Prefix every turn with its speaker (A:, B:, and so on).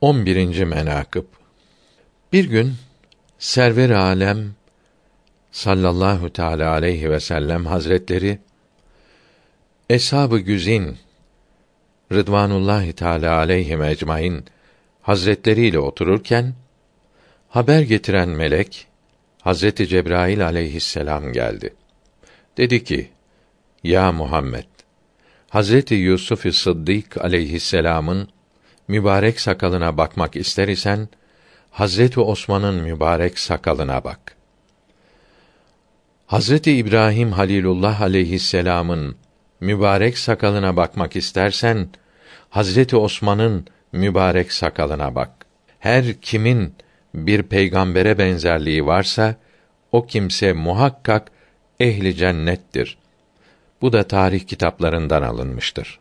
A: 11. menakıb Bir gün Server Alem sallallahu teala aleyhi ve sellem hazretleri Eshab-ı Güzin Rıdvanullahi Teala aleyhi ecmaîn hazretleriyle otururken haber getiren melek Hazreti Cebrail aleyhisselam geldi. Dedi ki: Ya Muhammed, Hazreti Yusuf Sıddık aleyhisselam'ın mübarek sakalına bakmak ister isen Hazreti Osman'ın mübarek sakalına bak. Hazreti İbrahim Halilullah aleyhisselam'ın mübarek sakalına bakmak istersen Hazreti Osman'ın mübarek sakalına bak. Her kimin bir peygambere benzerliği varsa o kimse muhakkak ehli cennettir. Bu da tarih kitaplarından alınmıştır.